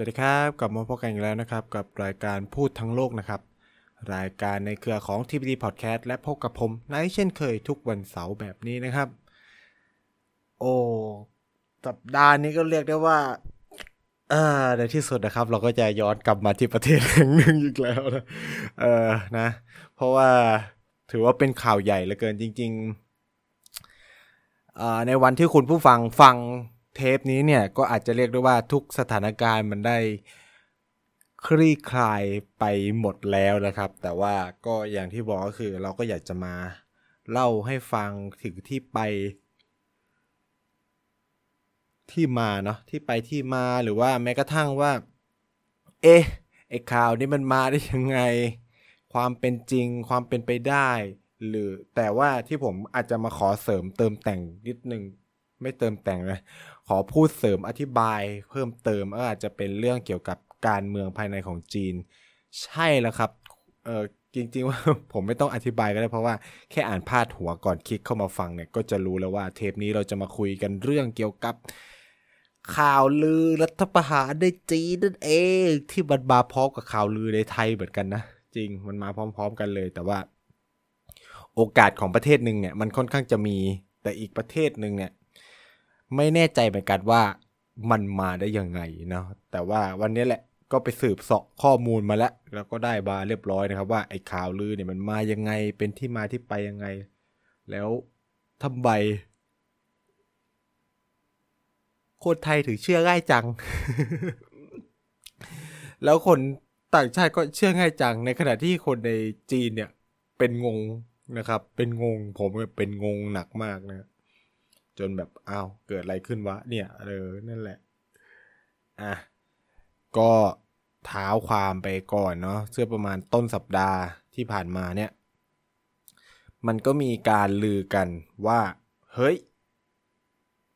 สวัสดีครับกลับมาพบกันอีกแล้วนะครับ กับรายการพูดทั้งโลกนะครับ รายการในเครือของ TPD Podcast และพบกับผมนายเช่นเคยทุกวันเสาร์แบบนี้นะครับ โอ้สัปดาห์นี้ก็เรียกได้ว่าเออในที่สุดนะครับ เราก็จะย้อนกลับมาที่ประเทศแห่งหนึ่งอีกแล้วนะเออนะ เพราะว่าถือว่าเป็นข่าวใหญ่เหลือเกินจริง ๆ ในวันที่คุณผู้ฟังฟัง เทปนี้เนี่ยก็อาจจะเรียกได้ว่าทุกสถานการณ์มันได้คลี่คลายไปหมดแล้วนะครับ แต่ว่าก็อย่างที่บอกก็คือเราก็อยากจะมาเล่าให้ฟังถึงที่ไป ที่มาเนาะที่ไปที่มาหรือว่าแม้กระทั่งว่า เอ๊ะไอ้ข่าวนี้มันมาได้ยังไง ความเป็นจริงความเป็นไปได้ หรือแต่ว่าที่ผมอาจจะมาขอเสริมเติมแต่งนิดนึง ไม่เติมแต่งนะ อพูดเสริมอธิบายเพิ่มเติมอาจจะเป็นเรื่องเกี่ยวกับการเมืองภายในของจีน ใช่แล้วครับเออจริงๆว่าผมไม่ต้องอธิบายก็ได้เพราะว่าแค่อ่านพาดหัวก่อนคลิกเข้ามาฟังเนี่ยก็จะรู้แล้วว่าเทปนี้เราจะมาคุยกันเรื่องเกี่ยวกับ ข่าวลือรัฐประหารในจีนนั่นเองที่บันมาพร้อมกับข่าวลือในไทยเหมือนกันนะจริงมันมาพร้อม ๆ กันเลย แต่ว่า โอกาสของประเทศหนึ่งเนี่ยมันค่อนข้างจะมีแต่อีกประเทศหนึ่งเนี่ย ไม่แน่ใจเหมือนกันว่ามันมาได้ยังไงเนาะแต่ว่าวันนี้แหละก็ไปสืบเสาะข้อมูลมาแล้ว แล้วก็ได้บาเรียบร้อยนะครับ ว่าไอ้ข่าวลือเนี่ยมันมายังไงเป็นที่มาที่ไปยังไง แล้วทำไมคนไทยถึงเชื่อง่ายจัง แล้วคนต่างชาติก็เชื่อง่ายจัง ในขณะที่คนในจีนเนี่ย เป็นงงนะครับ เป็นงงผมเป็นงงหนักมากนะ จนแบบอ้าวเกิดอะไรขึ้นวะเนี่ยเออนั่นแหละอะก็เท้าความไปก่อนเนาะเสื้อประมาณต้นสัปดาห์ที่ผ่านมาเนี่ย มันก็มีการลือกันว่าเฮ้ย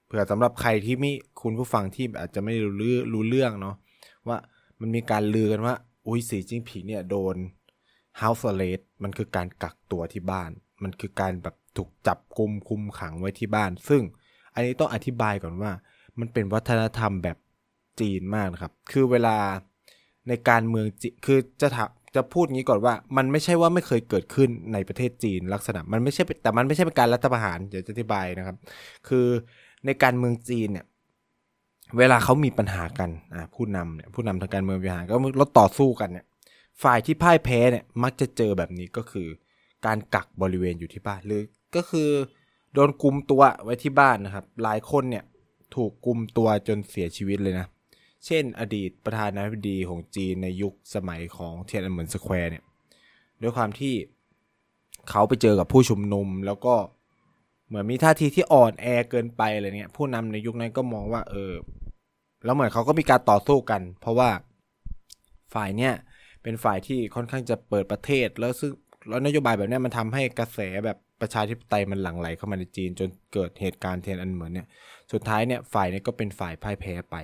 เผื่อสำหรับใครที่มีคุณผู้ฟังที่อาจจะไม่รู้เรื่องรู้เรื่องเนาะว่ามันมีการลือกันว่า อุ้ยสีจิ้งผิงเนี่ยโดน House Arrest มันคือการกักตัวที่บ้าน มันคือการแบบ ถูกจับกลุมคุมขังไว้ที่บ้าน ซึ่งอันนี้ต้องอธิบายก่อนว่า มันเป็นวัฒนธรรมแบบจีนมากนะครับ คือเวลาในการเมืองจีคือจะถจะพูดงี้ก่อนว่า มันไม่ใช่ว่าไม่เคยเกิดขึ้นในประเทศจีนลักษณะ มันไม่ใช่แต่มันไม่ใช่เป็นการรัฐประหารเดี๋ยวจะอธิบายนะครับ คือในการเมืองจีนเนี่ยเวลาเขามีปัญหากันอ่าผู้นำเนี่ยผู้นำทางการเมืองมีปัญหาก็ลดต่อสู้กันเนี่ย ฝ่ายที่พ่ายแพ้เนี่ยมักจะเจอแบบนี้ก็คือ การกักบริเวณอยู่ที่บ้านหรือ ก็คือโดนกุมตัวไว้ที่บ้านนะครับ หลายคนเนี่ยถูกกุมตัวจนเสียชีวิตเลยนะ เช่น อดีตประธานาธิบดีของจีนในยุคสมัยของเทียนอันเหมือนสแควร์เนี่ยด้วยความที่เขาไปเจอกับผู้ชุมนุมแล้วก็เหมือนมีท่าทีที่อ่อนแอเกินไปอะไรเนี่ย ผู้นำในยุคนั้นก็มองว่า เออ แล้วเหมือนเขาก็มีการต่อสู้กัน เพราะว่าฝ่ายเนี่ยเป็นฝ่ายที่ค่อนข้างจะเปิดประเทศแล้วซึ่งแล้วนโยบายแบบนี้มันทำให้กระแสแบบ ประชาธิปไตยมันหลั่งไหลเข้ามาในจีน จนเกิดเหตุการณ์เทียนอันเหมือนเนี่ยสุดท้ายเนี่ยฝ่ายเนี้ก็เป็นฝ่ายพ่ายแพ้ไป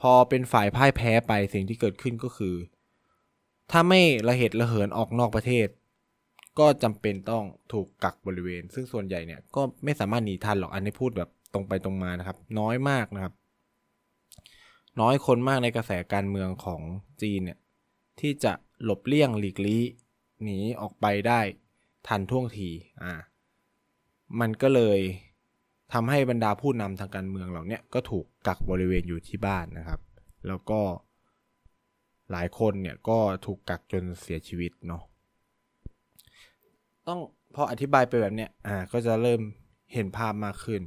พอเป็นฝ่ายพ่ายแพ้ไปสิ่งที่เกิดขึ้นก็คือ ถ้าไม่ระเหตุระเหินออกนอกประเทศ ก็จำเป็นต้องถูกกักบริเวณ ซึ่งส่วนใหญ่เนี่ยก็ไม่สามารถหนีทันหรอกอันนี้พูดแบบตรงไปตรงมานะครับ น้อยมากนะครับ น้อยคนมากในกระแสการเมืองของจีนเนี่ยที่จะหลบเลี่ยงหลีกลี่หนีออกไปได้ ทันท่วงทีอ่ามันก็เลยทำให้บรรดาผู้นำทางการเมืองเหล่านี้ก็ถูกกักบริเวณอยู่ที่บ้านนะครับ แล้วก็หลายคนเนี่ยก็ถูกกักจนเสียชีวิตเนาะต้องพออธิบายไปแบบเนี้ยอ่าก็จะเริ่มเห็นภาพมากขึ้น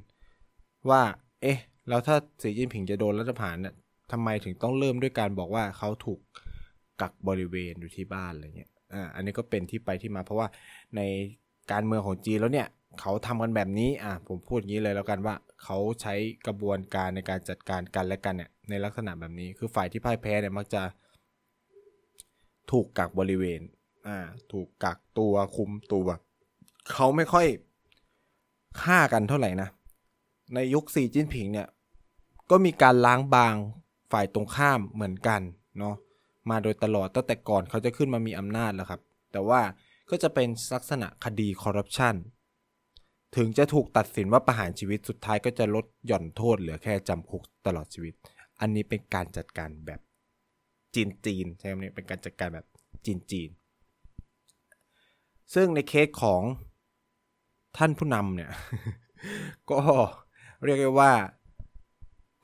ว่าเอ๊ะแล้วถ้าสีจิ้นผิงจะโดนรัฐประหารเนี่ยทำไมถึงต้องเริ่มด้วยการบอกว่าเขาถูกกักบริเวณอยู่ที่บ้านอะไรเงี้ย อ่าอันนี้ก็เป็นที่ไปที่มา เพราะว่าในการเมืองของจีนแล้วเนี่ยเขาทำกันแบบนี้อ่าผมพูดอย่างนี้เลยแล้วกันว่าเขาใช้กระบวนการในการจัดการกันและกันเนี่ยในลักษณะแบบนี้คือฝ่ายที่พ่ายแพ้เนี่ยมักจะถูกกักบริเวณอ่าถูกกักตัวคุมตัวเขาไม่ค่อยฆ่ากันเท่าไหร่นะ ในยุคสีจิ้นผิงเนี่ย ก็มีการล้างบางฝ่ายตรงข้ามเหมือนกันเนาะ มาโดยตลอดตั้งแต่ก่อนเขาจะขึ้นมามีอำนาจแล้วครับ แต่ว่าก็จะเป็นลักษณะคดีคอร์รัปชันถึงจะถูกตัดสินว่าประหารชีวิตสุดท้ายก็จะลดหย่อนโทษเหลือแค่จำคุกตลอดชีวิต อันนี้เป็นการจัดการแบบจีนจีนใช่ไหมเนี่ยเป็นการจัดการแบบจีนจีนซึ่งในเคสของท่านผู้นำเนี่ย ก็เรียกได้ว่า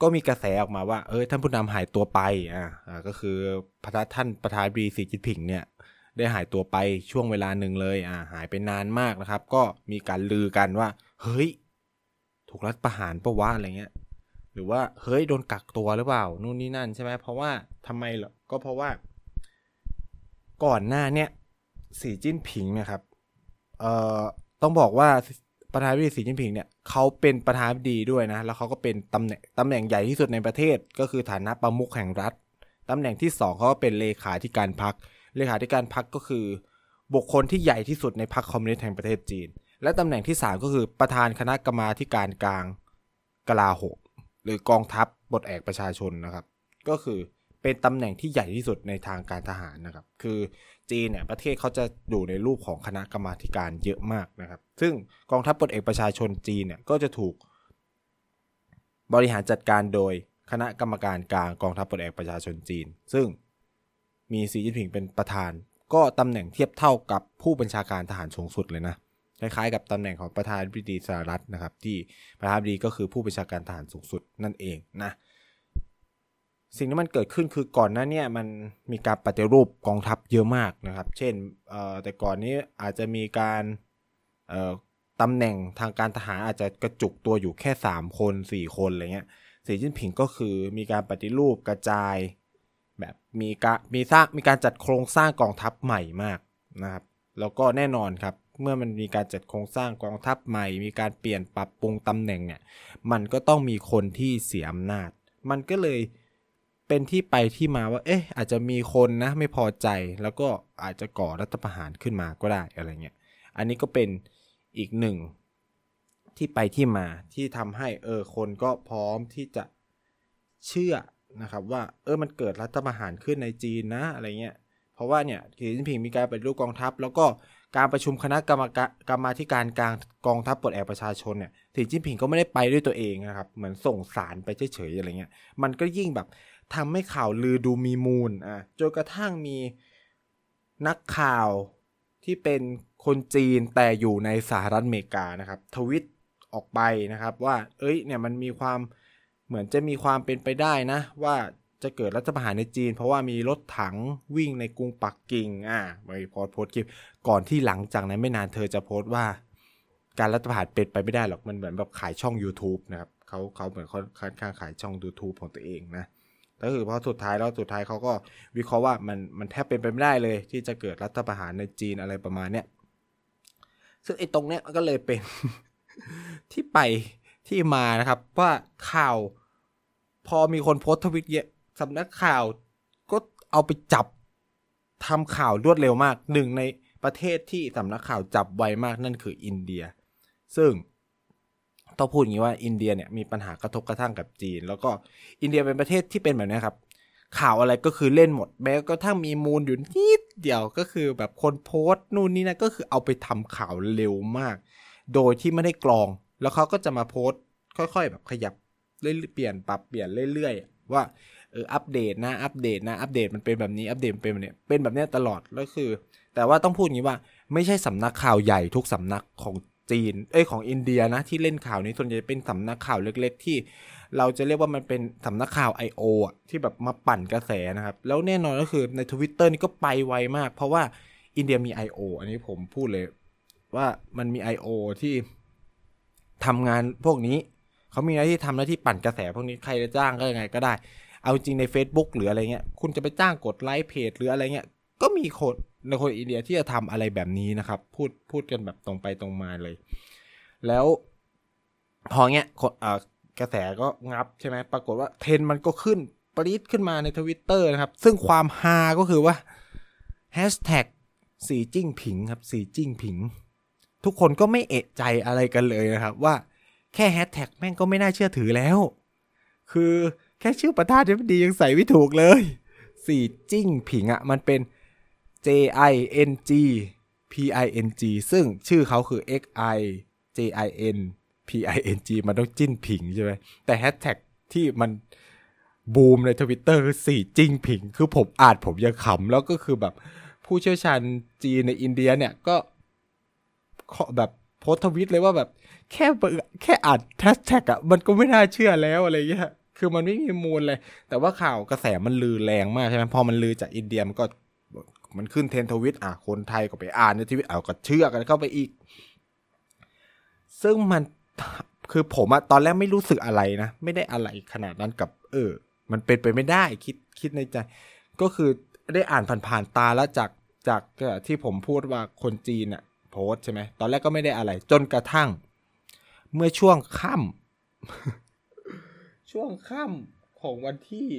ก็มีกระแสออกมาว่า เออท่านผู้นำหายตัวไปอ่าก็คือพระท่านประธานบีสีจินผิงเนี่ยได้หายตัวไปช่วงเวลาหนึ่งเลยอ่าหายไปนานมากนะครับ ก็มีการลือกันว่า เฮ้ย ถูกรัฐประหารปะวะอะไรเงี้ย หรือว่าเฮ้ยโดนกักตัวหรือเปล่านู่นนี่นั่นใช่ไหมเพราะว่าทำไมเหรอก็เพราะว่า ก่อนหน้าเนี่ยสีจิ้นผิงนะครับเอ่อต้องบอกว่า ประธานาธิบดีสีจิ้นผิงเนี่ยเขาเป็นประธานาธิบดีด้วยนะ แล้วเขาก็เป็นตำแหน่งตำแหน่งใหญ่ที่สุดในประเทศ ก็คือฐานะประมุขแห่งรัฐตำแหน่งที่สองเขาก็เป็นเลขาธิการพรรคเลขาธิการพรรคก็คือ บุคคลที่ใหญ่ที่สุดในพรรคคอมมิวนิสต์แห่งประเทศจีน และตำแหน่งที่สามก็คือประธานคณะกรรมาการกลางกลาโหมหรือกองทัพบทแอกประชาชนนะครับ ก็คือเป็นตำแหน่งที่ใหญ่ที่สุดในทางการทหารนะครับ คือ จีนเนี่ยประเทศเขาจะอยู่ในรูปของคณะกรรมาการเยอะมากนะครับ ซึ่งกองทัพบทเอกประชาชนจีนเนี่ยก็จะถูก บริหารจัดการโดยคณะกรรมการกลางกองทัพบทเอกประชาชนจีน ซึ่งมีสีจิ้นผิงเป็นประธาน ก็ตำแหน่งเทียบเท่ากับผู้บัญชาการทหารสูงสุดเลยนะคล้ายๆกับตำแหน่งของประธานาธิบดีสหรัฐนะครับ ที่ประธานาธิบดีก็คือผู้บัญชาการทหารสูงสุดนั่นเองนะ สิ่งที่มันเกิดขึ้นคือก่อนหน้านี้มันมีการปฏิรูปกองทัพเยอะมากนะครับ เช่นแต่ก่อนนี้อาจจะมีการตำแหน่งทางการทหารอาจจะกระจุกตัวอยู่แค่ 3 คน 4 คนอะไรเงี้ยสีจิ้นผิงก็คือมีการปฏิรูปกระจาย แบบมีการมีสร้างมีการจัดโครงสร้างกองทัพใหม่มากนะครับ แล้วก็แน่นอนครับเมื่อมันมีการจัดโครงสร้างกองทัพใหม่ มีการเปลี่ยนปรับปรุงตำแหน่งเนี่ยมันก็ต้องมีคนที่เสียอำนาจ มันก็เลย เป็นที่ไปที่มาว่า เอ๊ะ อาจจะมีคนนะไม่พอใจแล้วก็อาจจะก่อรัฐประหารขึ้นมาก็ได้อะไรเงี้ย อันนี้ก็เป็นอีกหนึ่งที่ไปที่มาที่ทำให้เออคนก็พร้อมที่จะเชื่อนะครับว่าเออมันเกิดรัฐประหารขึ้นในจีนนะอะไรเงี้ย เพราะว่าเนี่ยสีจิ้นผิงมีการปฏิรูปกองทัพ แล้วก็การประชุมคณะกรรมการกรรมาธิการกลางกองทัพปลดแอกประชาชนเนี่ยสีจิ้นผิงก็ไม่ได้ไปด้วยตัวเองนะครับ เหมือนส่งสารไปเฉยๆอะไรเงี้ย มันก็ยิ่งแบบ ทำให้ข่าวลือดูมีมูลอะจนกระทั่งมีนักข่าวที่เป็นคนจีนแต่อยู่ในสหรัฐอเมริกานะครับ ทวิตออกไปนะครับว่า เอ้ยเนี่ยมันมีความเหมือนจะมีความเป็นไปได้นะ ว่าจะเกิดรัฐประหารในจีน เพราะว่ามีรถถังวิ่งในกรุงปักกิ่งอ่าไปโพสโพสคลิปก่อนที่หลังจากนั้นไม่นานเธอจะโพสต์ว่า การรัฐประหารเป็นไปไม่ได้หรอกมันเหมือนแบบขายช่อง YouTube นะครับเขาเขาเหมือนเขาค่อนข้างขายช่อง YouTube ของตัวเองนะ ก็คือพราะสุดท้ายแล้วสุดท้ายเขาก็วิเคราะห์ว่ามันมันแทบเป็นไปไม่ได้เลย ที่จะเกิดรัฐประหารในจีนอะไรประมาณเนี้ยซึ่งไอ้ตรงเนี้ยก็เลยเป็นที่ไปที่มานะครับ ว่าข่าว พอมีคนโพสทวิตเยอะสำนักข่าวก็เอาไปจับทำข่าวรวดเร็วมากหนึ่งในประเทศที่สำนักข่าวจับไวมากนั่นคืออินเดีย ซึ่ง ต้องพูดอย่างนี้ว่าอินเดียเนี่ยมีปัญหากระทบกระทั่งกับจีน แล้วก็อินเดียเป็นประเทศที่เป็นแบบนี้ครับข่าวอะไรก็คือเล่นหมด แม้กระทั่งมีมูลอยู่นิดเดียวก็คือแบบคนโพสต์นู่นนี่นะก็คือเอาไปทำข่าวเร็วมาก โดยที่ไม่ได้กรอง แล้วเขาก็จะมาโพสต์ ค่อยๆ แบบขยับเรื่อยเปลี่ยนปรับเปลี่ยนเรื่อยๆ ว่าเอออัปเดตนะอัปเดตนะอัปเดตมันเป็นแบบนี้อัปเดตเป็นแบบนี้เป็นแบบนี้ตลอดแล้วคือ แต่ว่าต้องพูดอย่างนี้ว่า ไม่ใช่สำนักข่าวใหญ่ทุกสำนักของ จีน เอ้ยของอินเดียนะ ที่เล่นข่าวนี้ส่วนใหญ่เป็นสำนักข่าวเล็ก ๆ ที่เราจะเรียกว่ามันเป็นสำนักข่าว I.O. อะที่แบบมาปั่นกระแสนะครับ แล้วแน่นอนก็คือในทวิตเตอร์นี่ก็ไปไวมาก เพราะว่าอินเดียมี I.O. อันนี้ผมพูดเลยว่ามันมี I.O. ที่ทำงานพวกนี้เขามีหน้าที่ทำหน้าที่ปั่นกระแสพวกนี้ใครจะจ้างก็ยังไงก็ได้ เอาจริงใน Facebook หรืออะไรเงี้ยคุณจะไปจ้างกดไลค์เพจหรืออะไรเงี้ยก็มีคน ในคนอินเดียที่จะทำอะไรแบบนี้นะครับ พูดพูดกันแบบตรงไปตรงมาเลย แล้วพอเงี้ยกระแสก็งับใช่ไหมปรากฏว่าเทรนมันก็ขึ้นปรี๊ดขึ้นมาในทวิตเตอร์นะครับ ซึ่งความฮาก็คือว่าแฮชแท็กสีจิ้งผิงครับสีจิ้งผิง ทุกคนก็ไม่เอะใจอะไรกันเลยนะครับ ว่าแค่แฮชแท็กแม่งก็ไม่น่าเชื่อถือแล้ว คือแค่ชื่อประธานาธิบดียังใส่ไม่ถูกเลยสีจิ้งผิงอะ่ะ มันเป็น J I N G P I N G ซึ่งชื่อเขาคือ X I J I N P I N G มันต้องจิ้นผิงใช่ไหมแต่แฮชแท็กที่มันบูมในทวิตเตอร์คือสี่จิ้งผิง คือผมอ่านผมยังขำแล้วก็คือแบบผู้เชี่ยวชาญจีนในอินเดียเนี่ยก็แบบโพสทวิตเลยว่าแบบแค่แค่อ่านแฮชแท็กอะมันก็ไม่น่าเชื่อแล้วอะไรเงี้ยคือมันไม่มีมูลเลย แต่ว่าข่าวกระแสมันลือแรงมากใช่ไหมพอมันลือจากอินเดียมันก็ มันขึ้นเทนทวิตอะคนไทยก็ไปอ่านในทวิตเอาก็เชื่อกันเข้าไปอีก ซึ่งมันคือผมอะตอนแรกไม่รู้สึกอะไรนะ ไม่ได้อะไรขนาดนั้นกับ เออ มันเป็นไปไม่ได้คิดคิดในใจ ก็คือได้อ่านผ่านๆตาแล้วจากจากที่ผมพูดว่าคนจีนอะโพสใช่ไหมตอนแรกก็ไม่ได้อะไร จนกระทั่ง เมื่อช่วงค่ำช่วงค่ำของวันที่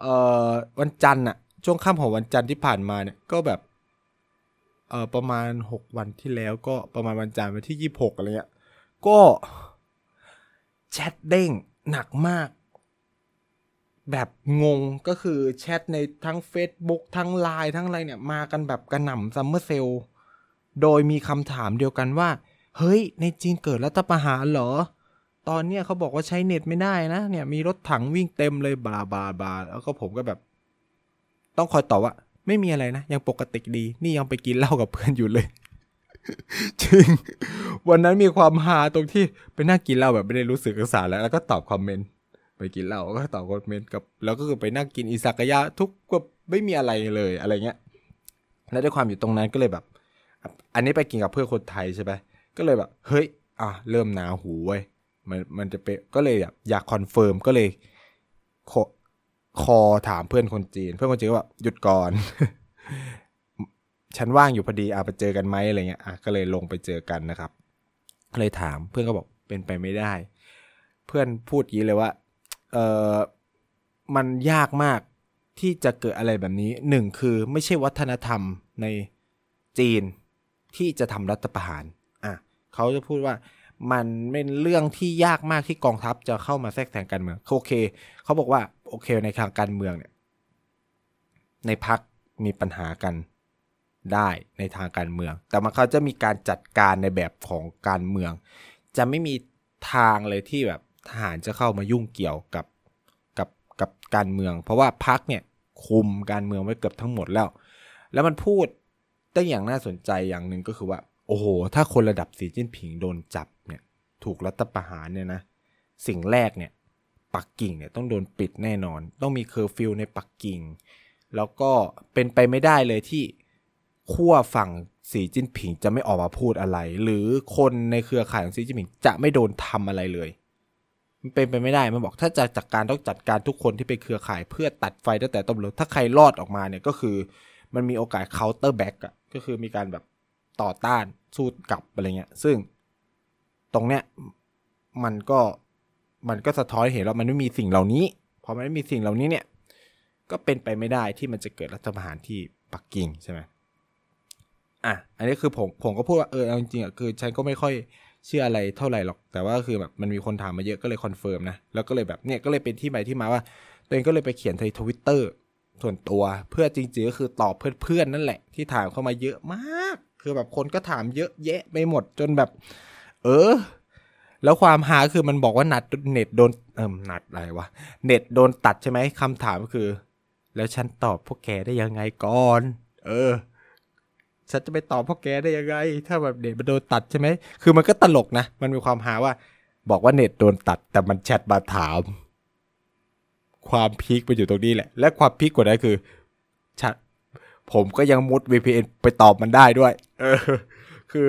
เอ่อวันจันทร์อะ ช่วงค่ำของวันจันทร์ที่ผ่านมาเนี่ยก็แบบเออประมาณหกวันที่แล้วก็ประมาณวันจันทร์วันที่ยี่หกอะไรเงี้ยก็แชทเด้งหนักมาก แบบงงก็คือแชทในทั้ง Facebook ทั้งไลน์ทั้งอะไรเนี่ย มากันแบบกระหน่ำซัมเมอร์เซลโดยมีคำถามเดียวกันว่า เฮ้ย ในจีนเกิดรัฐประหารเหรอ ตอนเนี้ยเขาบอกว่าใช้เน็ตไม่ได้นะ เนี่ยมีรถถังวิ่งเต็มเลยบาบาบาแล้วก็ผมก็แบบ ต้องคอยตอบว่า ไม่มีอะไรนะ ยังปกติดี นี่ยังไปกินเหล้ากับเพื่อนอยู่เลย จริง วันนั้นมีความฮาตรงที่ไปนั่งกินเหล้าแบบไม่ได้รู้สึกสารแล้ว แล้วก็ตอบคอมเมนต์ไปกินเหล้าก็ตอบคอมเมนต์กับ แล้วก็คือไปนั่งกินอิซากายะทุกก็ไม่มีอะไรเลยอะไรเงี้ยแล้วด้วยความอยู่ตรงนั้นก็เลยแบบ อันนี้ไปกินกับเพื่อนคนไทยใช่ไหมก็เลยแบบ เฮ้ย อะ เริ่มหนาหูเว้ย มัน มันจะเป็น ก็เลยอยากคอนเฟิร์ม ก็เลย คอถามเพื่อนคนจีน เพื่อนคนจีนก็แบบหยุดก่อน ฉันว่างอยู่พอดีอาไปเจอกันไหมอะไรเงี้ยอะก็เลยลงไปเจอกันนะครับ เลยถามเพื่อนก็บอกเป็นไปไม่ได้ เพื่อนพูดยี้เลยว่า เออมันยากมากที่จะเกิดอะไรแบบนี้หนึ่งคือไม่ใช่วัฒนธรรมในจีนที่จะทำรัฐประหาร อะเขาจะพูดว่ามันเป็นเรื่องที่ยากมากที่กองทัพจะเข้ามาแทรกแซงการเมืองโอเค เขาบอกว่า โอเคในทางการเมืองเนี่ยในพักมีปัญหากันได้ในทางการเมือง แต่มันเขาจะมีการจัดการในแบบของการเมือง จะไม่มีทางเลยที่แบบทหารจะเข้ามายุ่งเกี่ยวกับกับกับการเมือง เพราะว่าพักเนี่ยคุมการเมืองไว้เกือบทั้งหมดแล้ว แล้วมันพูดตั้อย่างน่าสนใจอย่างหนึ่งก็คือว่า โอ้โห ถ้าคนระดับสีจิ้นผิงโดนจับเนี่ย ถูกรัฐประหารเนี่ยนะ สิ่งแรกเนี่ย ปักกิ่งเนี่ยต้องโดนปิดแน่นอน ต้องมีเคอร์ฟิวในปักกิ่ง แล้วก็เป็นไปไม่ได้เลยที่ขั้วฝั่งสีจิ้นผิงจะไม่ออกมาพูดอะไร หรือคนในเครือข่ายของสีจิ้นผิงจะไม่โดนทำอะไรเลย มันเป็นไปไม่ได้มันบอกถ้าจะจัดการต้องจัดการทุกคนที่เป็นเครือข่ายเพื่อตัดไฟตั้งแต่ต้นเลยถ้าใครรอดออกมาเนี่ยก็คือ มันมีโอกาส counter back อะก็คือมีการแบบต่อต้านสู้กลับอะไรเงี้ย ซึ่งตรงเนี้ยมันก็ มันก็สะท้อนเห็นว่ามันไม่มีสิ่งเหล่านี้พอมันไม่มีสิ่งเหล่านี้เนี่ย ก็เป็นไปไม่ได้ที่มันจะเกิดรัฐประหารที่ปักกิ่งใช่ไหมอะอันนี้คือผมผมก็พูดว่าเออจริงๆอะคือฉันก็ไม่ค่อยเชื่ออะไรเท่าไหร่หรอก แต่ว่าคือแบบมันมีคนถามมาเยอะก็เลย confirm นะแล้วก็เลยแบบเนี่ยก็เลยเป็นที่มาที่มาว่า ตัวเองก็เลยไปเขียนในทวิตเตอร์ส่วนตัวเพื่อจริงๆก็คือตอบเพื่อนๆนั่นแหละ ที่ถามเข้ามาเยอะมาก คือแบบคนก็ถามเยอะแยะไปหมดจนแบบ เออ แล้วความหาคือมันบอกว่านัดเน็ตโดนเอิมนัดอะไรวะเน็ตโดนตัดใช่ไหมคำถามก็คือ แล้วฉันตอบพวกแกได้ยังไงก่อน เออ ฉันจะไปตอบพวกแกได้ยังไง ถ้าแบบเน็ตมันโดนตัดใช่ไหมคือมันก็ตลกนะ มันมีความหาว่า บอกว่าเน็ตโดนตัด แต่มันแชทมาถาม ความพีคไปอยู่ตรงนี้แหละ และความพีคกว่านั้นคือผมก็ยังมุด VPN ไปตอบมันได้ด้วย เออ คือ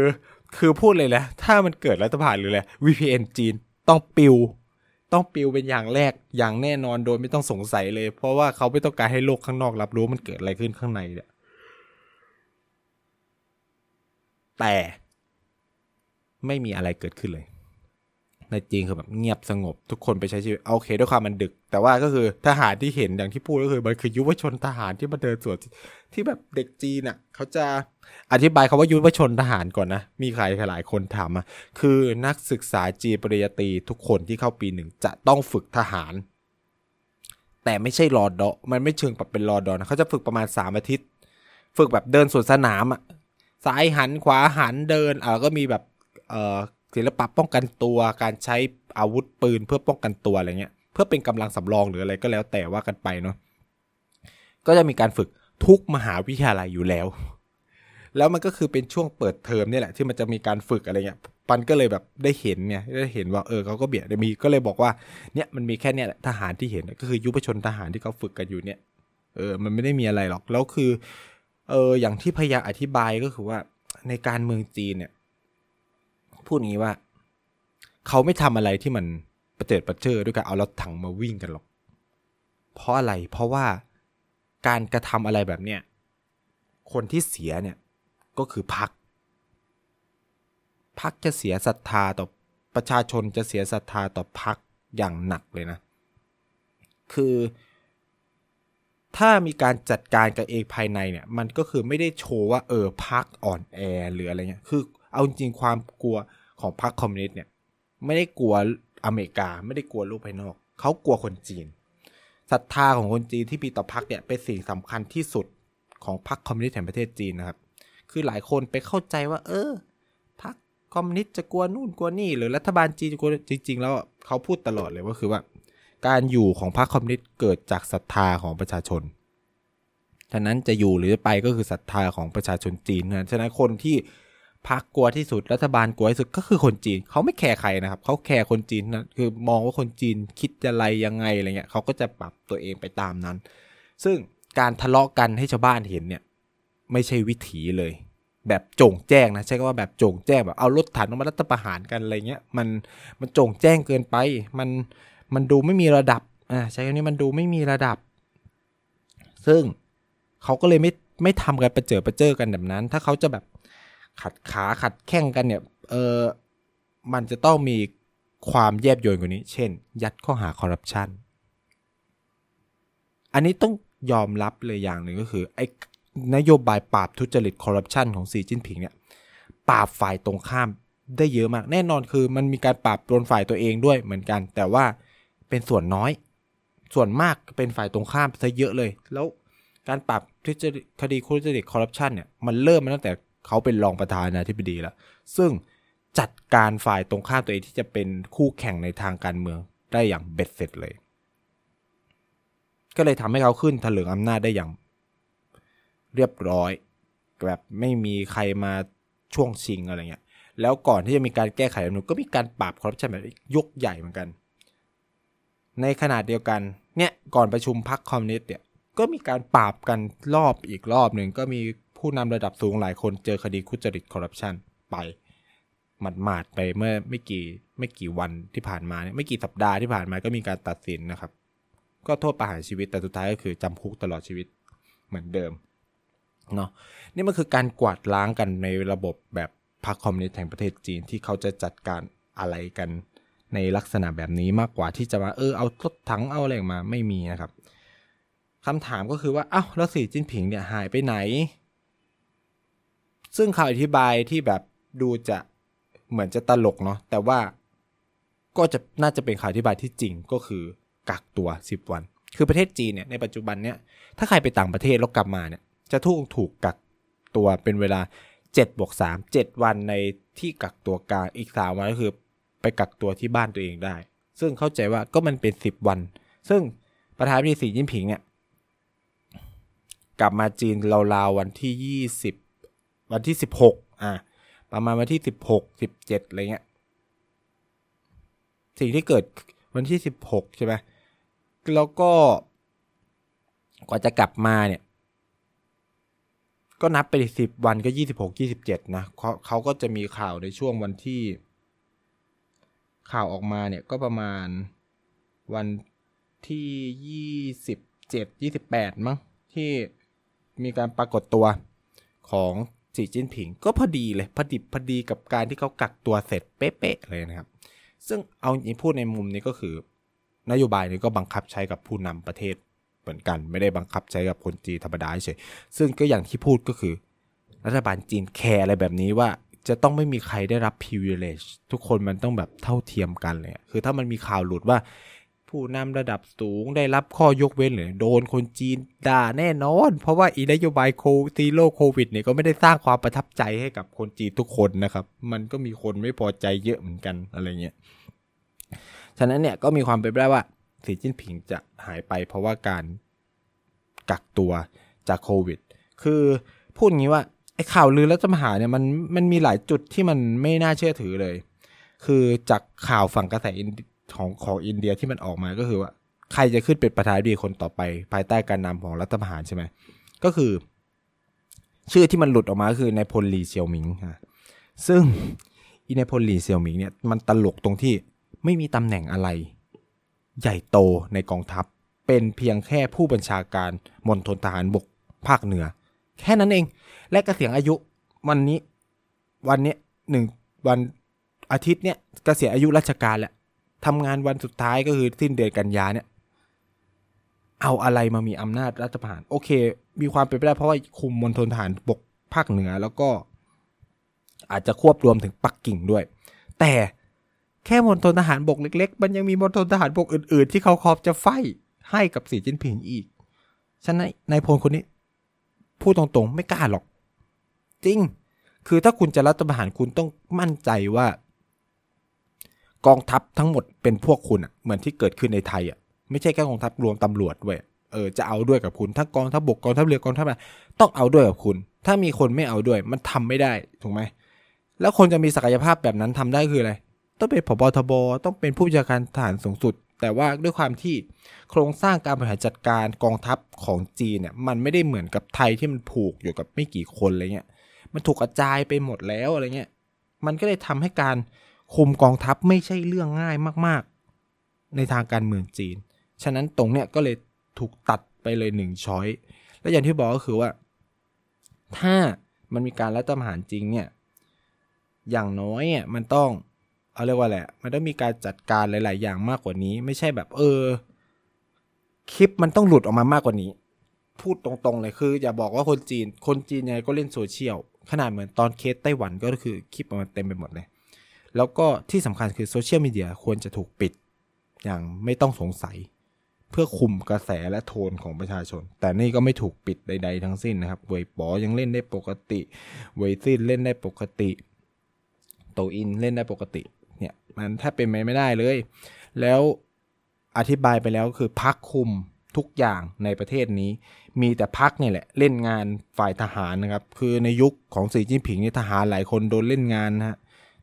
คือพูดเลยแหละถ้ามันเกิดรัฐประหารหรืออะไร VPN จีนต้องปิว ต้องปิวเป็นอย่างแรกอย่างแน่นอนโดยไม่ต้องสงสัยเลย เพราะว่าเขาไม่ต้องการให้โลกข้างนอกรับรู้มันเกิดอะไรขึ้นข้างในเนี่ยแต่ไม่มีอะไรเกิดขึ้นเลย ในจีนคือแบบเงียบสงบ ทุกคนไปใช้ชีวิตโอเคด้วยความมันดึก แต่ว่าก็คือทหารที่เห็นอย่างที่พูดก็คือมันคือยุวชนทหารที่มาเดินสวนที่แบบเด็กจีนอะเขาจะอธิบายคาว่ายุวชนทหารก่อนนะ มีใครหลายคนถามมาคือนักศึกษาจีนปริญญาตรีทุกคนที่เข้าปีหนึ่งจะต้องฝึกทหาร แต่ไม่ใช่รอดอมันไม่เชิงแบบเป็นรอดอนะเขาจะฝึกประมาณสามอาทิตย์ ฝึกแบบเดินสวนสนามอะซ้ายหันขวาหันเดินอ่าก็มีแบบเอ่อ ศิลปะป้องกันตัวการใช้อาวุธปืนเพื่อป้องกันตัวอะไรเงี้ยเพื่อเป็นกำลังสำรองหรืออะไรก็แล้วแต่ว่ากันไปเนาะก็จะมีการฝึกทุกมหาวิทยาลัยอยู่แล้ว แล้วมันก็คือเป็นช่วงเปิดเทอมนี่แหละที่มันจะมีการฝึกอะไรเงี้ยปันก็เลยแบบได้เห็นเนี่ยได้เห็นว่าเออเขาก็เบียดมีก็เลยบอกว่าเนี่ยมันมีแค่เนี่ยแหละทหารที่เห็นก็คือยุพชนทหารที่เขาฝึกกันอยู่เนี่ยเออมันไม่ได้มีอะไรหรอกแล้วคือเอออย่างที่พยายามอธิบายก็คือว่าในการเมืองจีนเนี่ย พูดงี้ว่า เขาไม่ทำอะไรที่มันประเจิดประเจิดด้วยการเอารถถังมาวิ่งกันหรอก เพราะอะไร เพราะว่าการกระทำอะไรแบบเนี้ยคนที่เสียเนี่ยก็คือพัก พักจะเสียศรัทธาต่อประชาชนจะเสียศรัทธาต่อพักอย่างหนักเลยนะ คือ ถ้ามีการจัดการกับเองภายในเนี่ย มันก็คือไม่ได้โชว์ว่าเออพักอ่อนแอหรืออะไรเงี้ย คือ เอาจริงความกลัวของพรรคคอมมิวนิสต์เนี่ยไม่ได้กลัวอเมริกาไม่ได้กลัวโลกภายนอก เขากลัวคนจีนศรัทธาของคนจีนที่มีต่อพรรคเนี่ยเป็นสิ่งสำคัญที่สุดของพรรคคอมมิวนิสต์แห่งประเทศจีนนะครับ คือหลายคนไปเข้าใจว่า เออพรรคคอมมิวนิสต์จะกลัวนู่นกลัวนี่ หรือรัฐบาลจีนจะกลัวจริง ๆ แล้วเขาพูดตลอดเลยว่าคือว่า การอยู่ของพรรคคอมมิวนิสต์เกิดจากศรัทธาของประชาชนฉะนั้นจะอยู่หรือไปก็คือศรัทธาของประชาชนจีนนะฉะนั้นคนที่ พักกลัวที่สุดรัฐบาลกลัวที่สุดก็คือคนจีนเขาไม่แคร์ใครนะครับเขาแคร์คนจีนนะคือมองว่าคนจีนคิดอะไรยังไงอะไรเงี้ยเขาก็จะปรับตัวเองไปตามนั้น ซึ่งการทะเลาะกันให้ชาวบ้านเห็นเนี่ย ไม่ใช่วิถีเลย แบบโจงแจ้งนะใช่ก็ว่าแบบโจงแจ้งแบบเอารถถังมารัฐประหารกันอะไรเงี้ยมันมันโจงแจ้งเกินไป มันมันดูไม่มีระดับอ่าใช้คำนี้มันดูไม่มีระดับ ซึ่งเขาก็เลยไม่ไม่ทำกันประเจิดประเจอกันแบบนั้น ถ้าเขาจะแบบ ขัดขาขัดแข้งกันเนี่ย เออมันจะต้องมีความแยบยลกว่านี้ เช่น ยัดข้อหาคอร์รัปชันอันนี้ต้องยอมรับเลยอย่างหนึ่งก็คือไอ้นโยบายปราบทุจริตคอร์รัปชันของสีจิ้นผิงเนี่ยปราบฝ่ายตรงข้ามได้เยอะมาก แน่นอนคือมันมีการปราบโดนฝ่ายตัวเองด้วยเหมือนกัน แต่ว่าเป็นส่วนน้อย ส่วนมากเป็นฝ่ายตรงข้ามซะเยอะเลย แล้วการปราบทุจริตคดีทุจริตคอร์รัปชันเนี่ยมันเริ่มมาตั้งแต่ เขาเป็นรองประธานาธิบดีแล้ว ซึ่งจัดการฝ่ายตรงข้ามตัวเองที่จะเป็นคู่แข่งในทางการเมืองได้อย่างเบ็ดเสร็จเลย ก็เลยทำให้เขาขึ้นถลิงอำนาจได้อย่าง เรียบร้อยแบบไม่มีใครมาช่วงชิงอะไรเงี้ย แล้วก่อนที่จะมีการแก้ไขรัฐมนูลก็มีการปราบคอร์รัปชันแบบยกใหญ่เหมือนกัน ในขนาดเดียวกัน เนี่ย ก่อนประชุมพรรคคอมมิวนิสต์เนี่ย ก็มีการปราบกันรอบอีกรอบหนึ่งก็มี ผู้นำระดับสูงหลายคนเจอคดีคุจริตคอร์รัปชันไปหมัดหมาดไปเมื่อไม่กี่ไม่กี่วันที่ผ่านมาเนี่ยไม่กี่สัปดาห์ที่ผ่านมาก็มีการตัดสินนะครับ ก็โทษประหารชีวิตแต่สุดท้ายก็คือจำคุกตลอดชีวิตเหมือนเดิมเนาะนี่มันคือการกวาดล้างกันในระบบแบบพรรคคอมมิวนิสต์แห่งประเทศจีนที่เขาจะจัดการอะไรกันในลักษณะแบบนี้มากกว่าที่จะมาเออเอารถถังเอาอะไรมาไม่มีนะครับคำถามก็คือว่าอ้าวแล้วสีจิ้นผิงเนี่ยหายไปไหน ซึ่งคำอธิบายที่แบบดูจะเหมือนจะตลกเนาะแต่ว่าก็จะน่าจะเป็นคำอธิบายที่จริงก็คือกักตัว 10 วัน คือประเทศจีนเนี่ยในปัจจุบันเนี่ยถ้าใครไปต่างประเทศแล้วกลับมาเนี่ยจะถูกถูกกักตัวเป็นเวลา7บวก3 7 วันในที่กักตัวกลางอีก 3 วันก็คือไปกักตัวที่บ้านตัวเองได้ ซึ่งเข้าใจว่าก็มันเป็น 10 วัน ซึ่งประธานาธิบดีสีจิ้นผิงเนี่ยกลับมาจีนราวๆวันที่ 20 วันที่สิบหกอะประมาณวันที่สิบหกสิบเจ็ดอะไรเงี้ยสิ่งที่เกิดวันที่สิบหกใช่ไหมแล้วก็กว่าจะกลับมาเนี่ย ก็นับไปสิบวันก็ยี่สิบหกยี่สิบเจ็ดนะเขาเขาก็จะมีข่าวในช่วงวันที่ ข่าวออกมาเนี่ยก็ประมาณวันที่ยี่สิบเจ็ดยี่สิบแปดมั้งที่มีการปรากฏตัวของ สีจิ้นผิง ก็พอดีเลยพอดิบพอดีกับการที่เขากักตัวเสร็จเป๊ะๆเลยนะครับ ซึ่งเอาจริงพูดในมุมนี้ก็คือ นโยบายนี้ก็บังคับใช้กับผู้นำประเทศเหมือนกันไม่ได้บังคับใช้กับคนจีนธรรมดาเฉยซึ่งก็อย่างที่พูดก็คือ รัฐบาลจีนแคร์อะไรแบบนี้ว่าจะต้องไม่มีใครได้รับ privilege ทุกคนมันต้องแบบเท่าเทียมกันเลย คือถ้ามันมีข่าวหลุดว่า ผู้นำระดับสูงได้รับข้อยกเว้นหรือโดนคนจีนด่าแน่นอน เพราะว่าอีนโยบายโค Zero Covid เนี่ยก็ไม่ได้สร้างความประทับใจให้กับคนจีนทุกคนนะครับ มันก็มีคนไม่พอใจเยอะเหมือนกันอะไรเงี้ยฉะนั้นเนี่ยก็มีความเป็นไปได้ว่าสีจิ้นผิงจะหายไปเพราะว่าการกักตัวจากโควิด คือพูดงี้ว่าไอ้ข่าวลือรัฐประหาเนี่ยมันมันมีหลายจุดที่มันไม่น่าเชื่อถือเลย คือจากข่าวฝั่งกระแส ของของอินเดียที่มันออกมาก็คือว่า ใครจะขึ้นเป็นประธานาธิบดีคนต่อไป ภายใต้การนำของรัฐประหารใช่ไหมก็คือ ชื่อที่มันหลุดออกมาคือนายพลลีเซียวหมิงฮะซึ่งอีนายพลลีเซียวหมิงเนี่ยมันตลกตรงที่ไม่มีตำแหน่งอะไร ใหญ่โตในกองทัพ เป็นเพียงแค่ผู้บัญชาการมณฑลทหารบกภาคเหนือ แค่นั้นเอง และกระเสียงอายุวันนี้วันนี้หนึ่งวันอาทิตย์เนี่ยกเกษียณอายุราชการแหละ ทำงานวันสุดท้ายก็คือสิ้นเดือนกันยาเนี่ย เอาอะไรมามีอำนาจรัฐประหาร โอเค มีความเป็นไปได้เพราะว่าคุมมณฑลทหารบกภาคเหนือแล้วก็ อาจจะควบรวมถึงปักกิ่งด้วย แต่แค่มณฑลทหารบกเล็ก ๆ มันยังมีมณฑลทหารบกอื่น ๆ ที่เขาคอบจะไฟให้กับสีจิ้นผิงอีก ฉะนั้นนายพลคนนี้ พูดตรงๆ ไม่กล้าหรอก จริง คือถ้าคุณจะรัฐประหารคุณต้องมั่นใจว่า กองทัพทั้งหมดเป็นพวกคุณอะเหมือนที่เกิดขึ้นในไทยอะไม่ใช่แค่กองทัพรวมตำรวจด้วยเออจะเอาด้วยกับคุณถ้ากองทัพบกกองทัพเรือกองทัพอะไรต้องเอาด้วยกับคุณ ถ้ามีคนไม่เอาด้วย มันทำไม่ได้ถูกไหมแล้วคนจะมีศักยภาพแบบนั้นทำได้คืออะไร ต้องเป็นผบทบต้องเป็นผู้บัญชาการทหารสูงสุด แต่ว่าด้วยความที่โครงสร้างการบริหารจัดการกองทัพของจีนเนี่ยมันไม่ได้เหมือนกับไทยที่มันผูกอยู่กับไม่กี่คนอะไรเงี้ยมันถูกกระจายไปหมดแล้วอะไรเงี้ยมันก็เลยทำให้การ คุมกองทัพไม่ใช่เรื่องง่ายมาก ๆ ในทางการเมืองจีน ฉะนั้นตรงเนี้ยก็เลยถูกตัดไปเลยหนึ่งช้อย และอย่างที่บอกก็คือว่า ถ้ามันมีการรัฐประหารจริงเนี่ยอย่างน้อยอะมันต้องเอาเรียกว่าแหละ มันต้องมีการจัดการหลาย ๆ อย่างมากกว่านี้ ไม่ใช่แบบ เออ คลิปมันต้องหลุดออกมามากกว่านี้ พูดตรง ๆ เลยคือ อย่าบอกว่าคนจีน คนจีนยังไงก็เล่นโซเชียลขนาดเหมือนตอนเคสไต้หวันก็คือคลิปมันเต็มไปหมดเลย แล้วก็ที่สำคัญคือโซเชียลมีเดียควรจะถูกปิด อย่างไม่ต้องสงสัย เพื่อคุมกระแสและโทนของประชาชน แต่นี่ก็ไม่ถูกปิดใด ๆ ทั้งสิ้นนะครับเวยป๋อยังเล่นได้ปกติเวยซินเล่นได้ปกติโต่วอินเล่นได้ปกติเนี่ยมันแทบเป็นไปไม่ได้เลย แล้วอธิบายไปแล้วคือพักคุมทุกอย่างในประเทศนี้ มีแต่พักนี่แหละ เล่นงานฝ่ายทหารนะครับ คือในยุคของสีจิ้นผิงนี่ทหารหลายคนโดนเล่นงานนะฮะ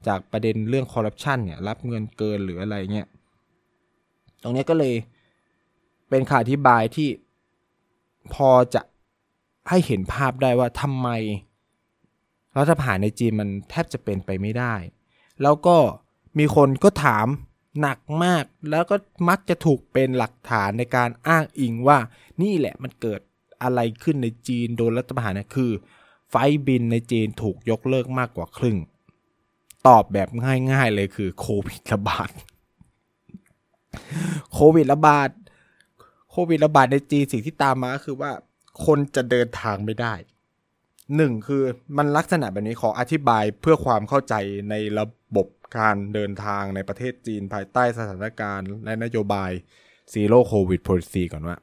จากประเด็นเรื่องคอร์รัปชันเนี่ยรับเงินเกินหรืออะไรเงี้ยตรงนี้ก็เลยเป็นข่าอธิบายที่พอจะให้เห็นภาพได้ว่าทำไมรัฐประหารในจีนมันแทบจะเป็นไปไม่ได้ แล้วก็มีคนก็ถามหนักมาก แล้วก็มักจะถูกเป็นหลักฐานในการอ้างอิงว่า นี่แหละมันเกิดอะไรขึ้นในจีนโดนรัฐประหารนะคือ ไฟบินในจีนถูกยกเลิกมากกว่าครึ่ง ตอบแบบง่ายๆเลยคือโควิดระบาด โควิดระบาด โควิดระบาดในจีนสิ่งที่ตามมาคือว่าคนจะเดินทางไม่ได้หนึ่งคือมันลักษณะแบบนี้ขออธิบายเพื่อความเข้าใจในระบบการเดินทางในประเทศจีนภายใต้สถานการณ์และนโยบาย Zero Covid Policy ก่อนว่า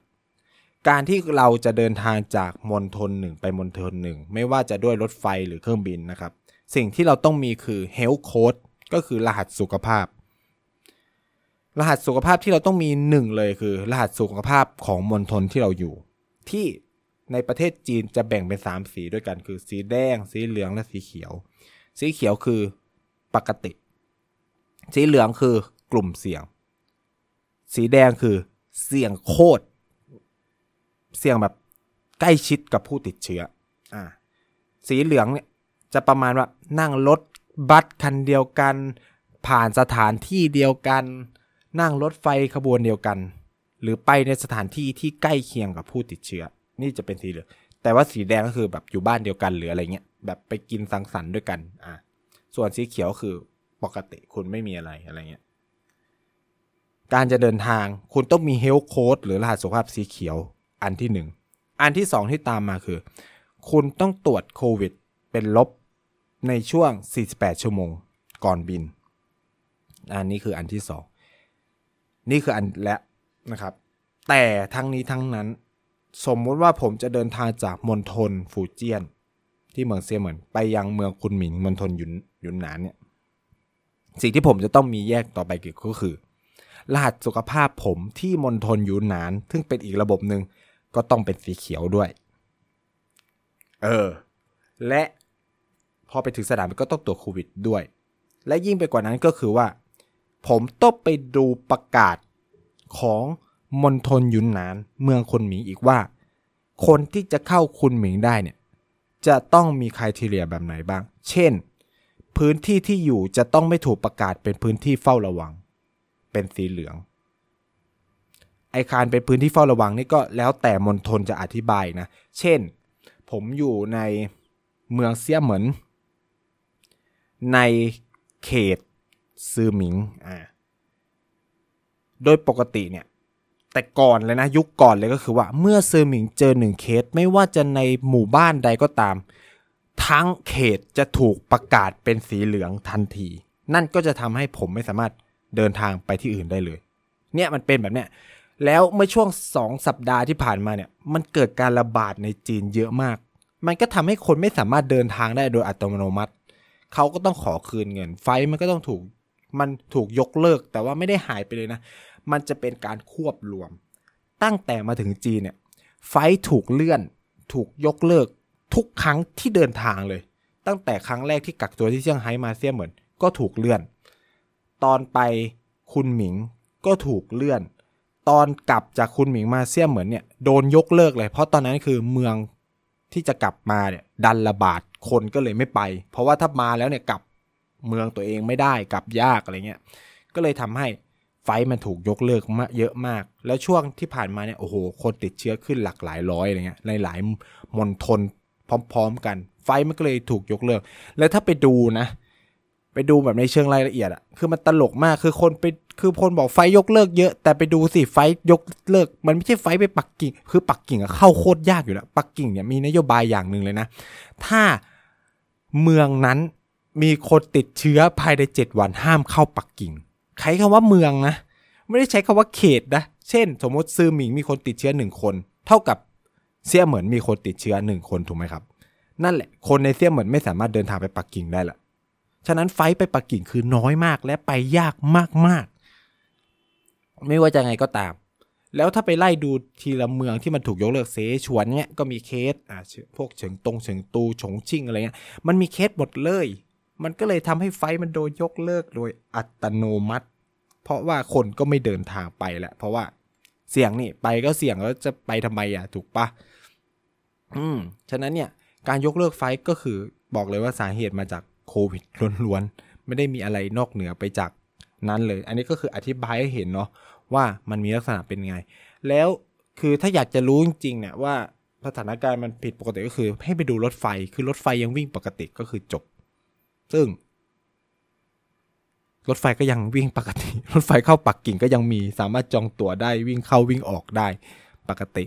การที่เราจะเดินทางจากมณฑลหนึ่งไปมณฑลหนึ่ง ไม่ว่าจะด้วยรถไฟหรือเครื่องบินนะครับ สิ่งที่เราต้องมีคือ health code ก็คือรหัสสุขภาพ รหัสสุขภาพที่เราต้องมีหนึ่งเลยคือ รหัสสุขภาพของมณฑลที่เราอยู่ ที่ในประเทศจีนจะแบ่งเป็นสามสีด้วยกันคือ สีแดง สีเหลืองและสีเขียว สีเขียวคือปกติ สีเหลืองคือกลุ่มเสี่ยง สีแดงคือเสี่ยงโคตรเสี่ยงแบบใกล้ชิดกับผู้ติดเชื้ออ่าสีเหลืองเนี่ย จะประมาณว่านั่งรถบัสคันเดียวกัน ผ่านสถานที่เดียวกัน นั่งรถไฟขบวนเดียวกัน หรือไปในสถานที่ที่ใกล้เคียงกับผู้ติดเชื้อ นี่จะเป็นสีเหลืองแต่ว่าสีแดงก็คือแบบอยู่บ้านเดียวกันหรืออะไรเงี้ยแบบไปกินสังสรรค์ด้วยกันอ่าส่วนสีเขียวคือปกติคุณไม่มีอะไรอะไรเงี้ยการจะเดินทางคุณต้องมีเฮลโค้ดหรือรหัสสุขภาพสีเขียวอันที่หนึ่งอันที่สองที่ตามมาคือ คุณต้องตรวจโควิดเป็นลบ ในช่วง 48 ชั่วโมงก่อนบิน อันนี้คืออันที่สองนี่คืออันและนะครับ แต่ทั้งนี้ทั้งนั้น สมมุติว่าผมจะเดินทางจากมณฑลฟูเจียน ที่เมืองเซียเหมินไปยังเมืองคุนหมิงมณฑลยุนยุนหนานเนี่ยสิ่งที่ผมจะต้องมีแยกต่อไปก็คือ รหัสสุขภาพผมที่มณฑลยูนนาน ซึ่งเป็นอีกระบบหนึ่งก็ต้องเป็นสีเขียวด้วย เออ และ พอไปถึงสนามก็ต้องตรวจโควิดด้วย และยิ่งไปกว่านั้นก็คือว่า ผมต้องไปดูประกาศของมณฑลยุนนาน เมืองคนหมิงอีกว่า คนที่จะเข้าคุนหมิงได้เนี่ย จะต้องมีคุณทีเรียแบบไหนบ้าง เช่น พื้นที่ที่อยู่จะต้องไม่ถูกประกาศเป็นพื้นที่เฝ้าระวัง เป็นสีเหลือง ไอคารเป็นพื้นที่เฝ้าระวังนี่ก็แล้วแต่มณฑลจะอธิบายนะ เช่น ผมอยู่ในเมืองเซี่ยเหมิน ในเขตซือหมิงอ่าโดยปกติเนี่ยแต่ก่อนเลยนะยุคก่อนเลยก็คือว่าเมื่อซือหมิงเจอหนึ่งเคสไม่ว่าจะในหมู่บ้านใดก็ตาม ทั้งเขตจะถูกประกาศเป็นสีเหลืองทันที นั่นก็จะทำให้ผมไม่สามารถเดินทางไปที่อื่นได้เลย เนี่ยมันเป็นแบบเนี้ยแล้วเมื่อช่วงสองสัปดาห์ที่ผ่านมาเนี่ยมันเกิดการระบาดในจีนเยอะมาก มันก็ทำให้คนไม่สามารถเดินทางได้โดยอัตโนมัติ เขาก็ต้องขอคืนเงิน ไฟมันก็ต้องถูกมันถูกยกเลิก แต่ว่าไม่ได้หายไปเลยนะ มันจะเป็นการควบรวม ตั้งแต่มาถึงจีนเนี่ย ไฟถูกเลื่อน ถูกยกเลิก ทุกครั้งที่เดินทางเลย ตั้งแต่ครั้งแรกที่กักตัวที่เซี่ยงไฮ้มาเซียเหมือนก็ถูกเลื่อน ตอนไปคุณหมิงก็ถูกเลื่อน ตอนกลับจากคุณหมิงมาเซียเหมือนเนี่ยโดนยกเลิกเลย เพราะตอนนั้นคือเมืองที่จะกลับมาเนี่ยดันระบาด คนก็เลยไม่ไป เพราะว่าถ้ามาแล้วเนี่ยกลับเมืองตัวเองไม่ได้กลับยากอะไรเงี้ยก็เลยทำให้ไฟมันถูกยกเลิกมาเยอะมาก แล้วช่วงที่ผ่านมาเนี่ยโอ้โหคนติดเชื้อขึ้นหลักหลายร้อยอะไรเงี้ยในหลายมณฑลพร้อมๆกัน ไฟมันก็เลยถูกยกเลิก แล้วถ้าไปดูนะ ไปดูแบบในเชิงรายละเอียดอะคือมันตลกมากคือคนไปคือคนบอกไฟยกเลิกเยอะ แต่ไปดูสิไฟยกเลิก มันไม่ใช่ไฟไปปักกิ่ง คือปักกิ่งอะเข้าโคตรยากอยู่แล้วปักกิ่งเนี่ยมีนโยบายอย่างหนึ่งเลยนะ ถ้า เมืองนั้นมีคนติดเชื้อภายในเจ็ดวันห้ามเข้าปักกิ่งใช้คำว่าเมืองนะ ไม่ได้ใช้คำว่าเขตนะ เช่น สมมติซื้อหมิงมีคนติดเชื้อหนึ่งคน เท่ากับเซี่ยเหมือนมีคนติดเชื้อหนึ่งคนถูกไหมครับ นั่นแหละ คนในเซี่ยเหมือนไม่สามารถเดินทางไปปักกิ่งได้ละฉะนั้นไฟไปปักกิ่งคือน้อยมากและไปยากมากๆ ไม่ว่าจะไงก็ตาม แล้วถ้าไปไล่ดูทีละเมืองที่มันถูกยกเลิกเสฉวนเนี่ยก็มีเคสอ่าพวกเฉิงตงเฉิงตูฉงชิ่งอะไรเงี้ยมันมีเคสหมดเลย มันก็เลยทำให้ไฟมันโดนยกเลิกโดยอัตโนมัติ เพราะว่าคนก็ไม่เดินทางไปแหละเพราะว่าเสี่ยงนี่ไปก็เสี่ยงแล้วจะไปทำไมอะถูกปะอืมฉะนั้นเนี่ยการยกเลิกไฟก็คือบอกเลยว่าสาเหตุมาจากโควิดล้วนๆไม่ได้มีอะไรนอกเหนือไปจากนั้นเลย อันนี้ก็คืออธิบายให้เห็นเนาะ ว่ามันมีลักษณะเป็นไง แล้วคือถ้าอยากจะรู้จริงๆเนี่ยว่าสถานการณ์มันผิดปกติก็คือ ให้ไปดูรถไฟ คือรถไฟยังวิ่งปกติก็คือจบ ซึ่ง รถไฟก็ยังวิ่งปกติ รถไฟเข้าปักกิ่งก็ยังมีสามารถจองตั๋วได้วิ่งเข้าวิ่งออกได้ปกติ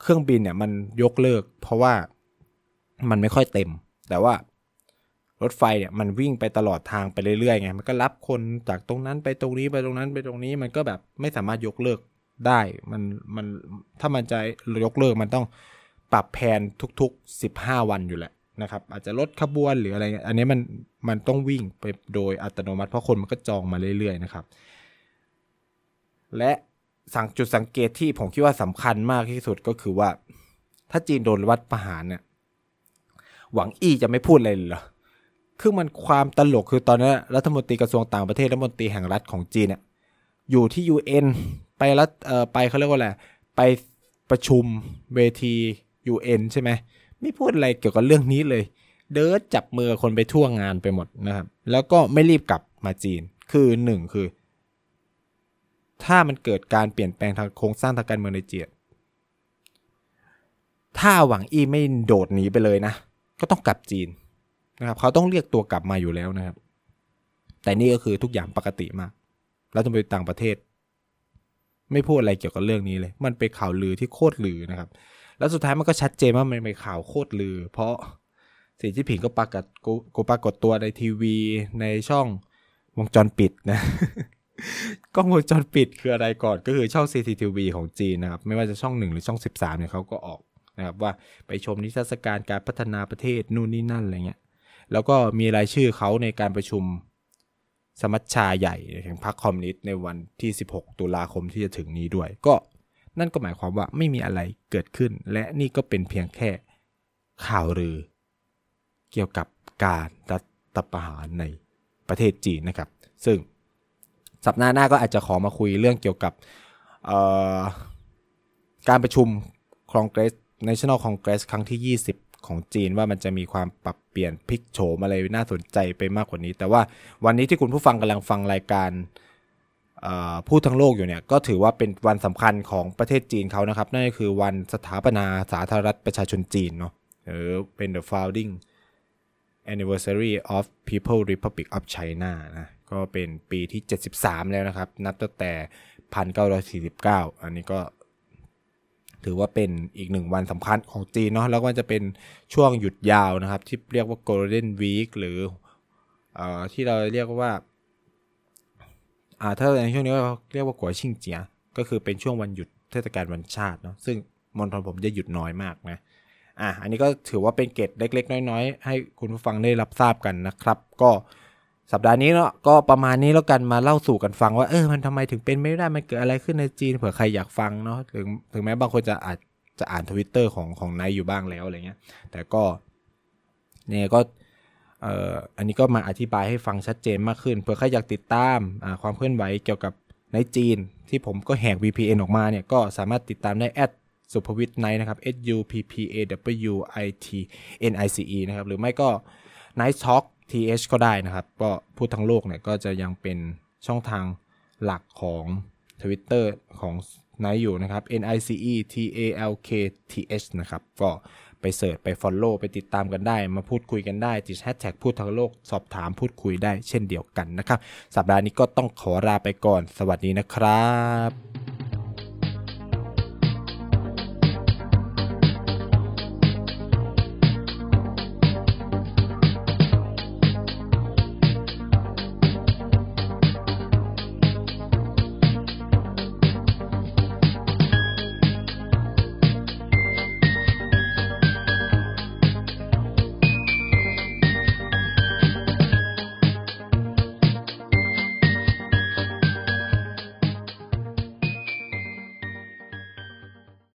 เครื่องบินเนี่ยมันยกเลิก เพราะว่ามันไม่ค่อยเต็ม แต่ว่า รถไฟเนี่ยมันวิ่งไปตลอดทางไปเรื่อยๆไงมันก็รับคนจากตรงนั้นไปตรงนี้ไปตรงนั้นไปตรงนี้มันก็แบบไม่สามารถยกเลิกได้มันมันถ้ามันจะยกเลิกมันต้องปรับแผนทุกๆ 15 วันอยู่แหละนะครับ อาจจะลดขบวนหรืออะไรเงี้ยอันนี้มันมันต้องวิ่งไปโดยอัตโนมัติเพราะคนมันก็จองมาเรื่อยๆนะครับ และสังจุดสังเกตที่ผมคิดว่าสำคัญมากที่สุดก็คือว่า ถ้าจีนโดนวัดประหารเนี่ยหวังอี้จะไม่พูดอะไรเลยเหรอ คือมันความตลกคือตอนนี้รัฐมนตรีกระทรวงต่างประเทศรัฐมนตรีแห่งรัฐของจีนเนี่ยอยู่ที่ UN ไปรัฐเอ่อไปเขาเรียกว่าอะไรไปประชุมเวที UN ใช่ไหมไม่พูดอะไรเกี่ยวกับเรื่องนี้เลย เดินจับมือคนไปทั่วงานไปหมดนะครับ แล้วก็ไม่รีบกลับมาจีน คือหนึ่งคือ ถ้ามันเกิดการเปลี่ยนแปลงทางโครงสร้างทางการเมืองในจีนถ้าหวังอี้ไม่โดดหนีไปเลยนะ ก็ต้องกลับจีน นะครับเขาต้องเรียกตัวกลับมาอยู่แล้วนะครับ แต่นี่ก็คือทุกอย่างปกติมาก แล้วจะไปต่างประเทศ ไม่พูดอะไรเกี่ยวกับเรื่องนี้เลย มันเป็นข่าวลือที่โคตรลือนะครับ แล้วสุดท้ายมันก็ชัดเจนว่ามันเป็นข่าวโคตรลือ เพราะสีจิ้นผิงก็ปรากฏกูปรากฏตัวในทีวีในช่องวงจรปิดนะกล้องวงจรปิดคืออะไรก่อนก็คือช่อง CCTV ของจีนนะครับ ไม่ว่าจะช่องหนึ่งหรือช่อง 13เนี่ยเขาก็ออกนะครับว่าไปชมนิทรรศการการพัฒนาประเทศนู่นนี่นั่นอะไรเงี้ย แล้วก็มีรายชื่อเขาในการประชุมสมัชชาใหญ่แห่งพรรคคอมมิวนิสต์ในวันที่ 16 ตุลาคมที่จะถึงนี้ด้วย ก็นั่นก็หมายความว่าไม่มีอะไรเกิดขึ้น และนี่ก็เป็นเพียงแค่ข่าวลือ เกี่ยวกับการรัฐประหารในประเทศจีนนะครับ ซึ่งสัปดาห์หน้าก็อาจจะขอมาคุยเรื่องเกี่ยวกับการประชุมคองเกรส National Congress ครั้งที่ 20 ของจีนว่ามันจะมีความปรับเปลี่ยนพลิกโฉมอะไรน่าสนใจไปมากกว่านี้ แต่ว่าวันนี้ที่คุณผู้ฟังกำลังฟังรายการพูดทั้งโลกอยู่เนี่ยก็ถือว่าเป็นวันสำคัญของประเทศจีนเขานะครับ นั่นก็คือวันสถาปนาสาธารณรัฐประชาชนจีนเนาะหรือเป็น the founding anniversary of People Republic of China นะก็เป็นปีที่ 73 แล้วนะครับ นับตั้งแต่ 1949 อันนี้ก็ ถือว่าเป็นอีกหนึ่งวันสำคัญของจีนเนาะแล้วก็จะเป็นช่วงหยุดยาวนะครับ ที่เรียกว่า Golden Week หรืออที่เราเรียกว่าอ่าถ้าในช่วงนี้ก็เรียกว่ากัวชิงเจีย ก็คือเป็นช่วงวันหยุดเทศกาลวันชาติเนาะซึ่งมณฑลผมจะหยุดน้อยมากนะอะอันนี้ก็ถือว่าเป็นเกตเล็ก ๆ น้อย ๆ ให้คุณผู้ฟังได้รับทราบกันนะครับ ก็ สัปดาห์นี้เนาะก็ประมาณนี้แล้วกันมาเล่าสู่กันฟังว่าเออมันทำไมถึงเป็นไม่ได้มันเกิดอะไรขึ้นในจีนเผื่อใครอยากฟังเนาะถึงถึงแม้บางคนจะอาจจะอ่านทวิตเตอร์ของของนายอยู่บ้างแล้วอะไรเงี้ย แต่ก็เนี่ยก็เอ่ออันนี้ก็มาอธิบายให้ฟังชัดเจนมากขึ้นเผื่อใครอยากติดตามความเคลื่อนไหวเกี่ยวกับในจีน ที่ผมก็แหก VPN ออกมาเนี่ยก็สามารถติดตามได้แอดสุภวิทย์ไนนะครับ S U P P A W I T N I C E นะครับหรือไม่ก็ Night Talk TH ก็ได้นะครับ ก็พูดทั้งโลกเนี่ยก็จะยังเป็นช่องทางหลักของ Twitter ของไนอยู่นะครับ N I C E T A L K T H นะครับ ก็ไปเสิร์ชไป Follow ไปติดตามกันได้ มาพูดคุยกันได้ ติดแฮชแท็กพูดทั้งโลก สอบถามพูดคุยได้เช่นเดียวกันนะครับ สัปดาห์นี้ก็ต้องขอลาไปก่อน สวัสดีนะครับ